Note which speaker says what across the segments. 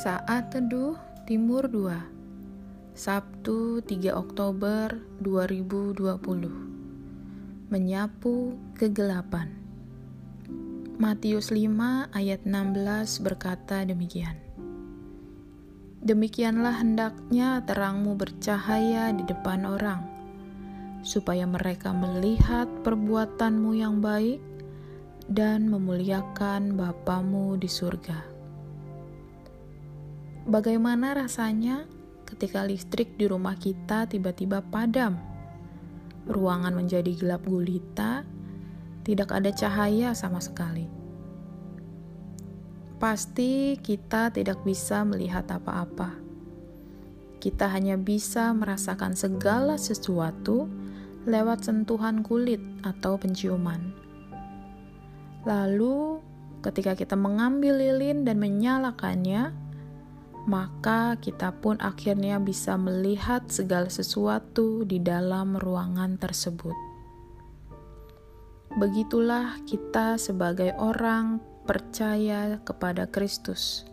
Speaker 1: Saat Teduh Timur 2 Sabtu 3 Oktober 2020 Menyapu kegelapan. Matius 5 ayat 16 berkata demikian. Demikianlah hendaknya terangmu bercahaya di depan orang supaya mereka melihat perbuatanmu yang baik dan memuliakan Bapamu di surga. Bagaimana rasanya ketika listrik di rumah kita tiba-tiba padam? Ruangan menjadi gelap gulita, tidak ada cahaya sama sekali. Pasti kita tidak bisa melihat apa-apa. Kita hanya bisa merasakan segala sesuatu lewat sentuhan kulit atau penciuman. Lalu, ketika kita mengambil lilin dan menyalakannya, maka kita pun akhirnya bisa melihat segala sesuatu di dalam ruangan tersebut. Begitulah kita, sebagai orang percaya kepada Kristus.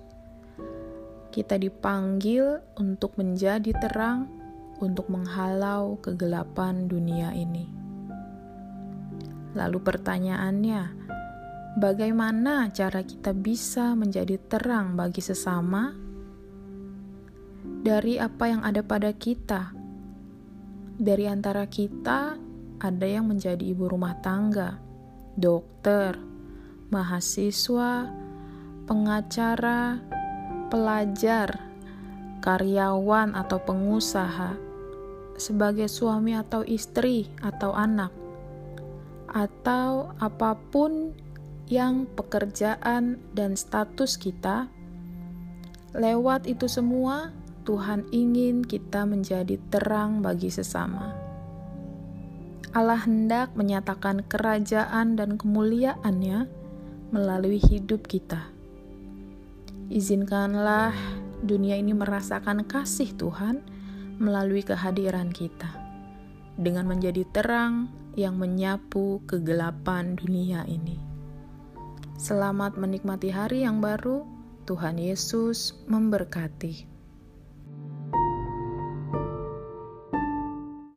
Speaker 1: Kita dipanggil untuk menjadi terang, untuk menghalau kegelapan dunia ini. Lalu, pertanyaannya, Bagaimana cara kita bisa menjadi terang bagi sesama dari apa yang ada pada kita? Dari antara kita, ada yang menjadi ibu rumah tangga, dokter, mahasiswa, pengacara, pelajar, karyawan, atau pengusaha, sebagai suami atau istri atau anak, atau apa pun yang pekerjaan dan status kita, lewat itu semua Tuhan ingin kita menjadi terang bagi sesama. Allah hendak menyatakan kerajaan dan kemuliaannya melalui hidup kita. Izinkanlah dunia ini merasakan kasih Tuhan melalui kehadiran kita, dengan menjadi terang yang menyapu kegelapan dunia ini. Selamat menikmati hari yang baru. Tuhan Yesus memberkati.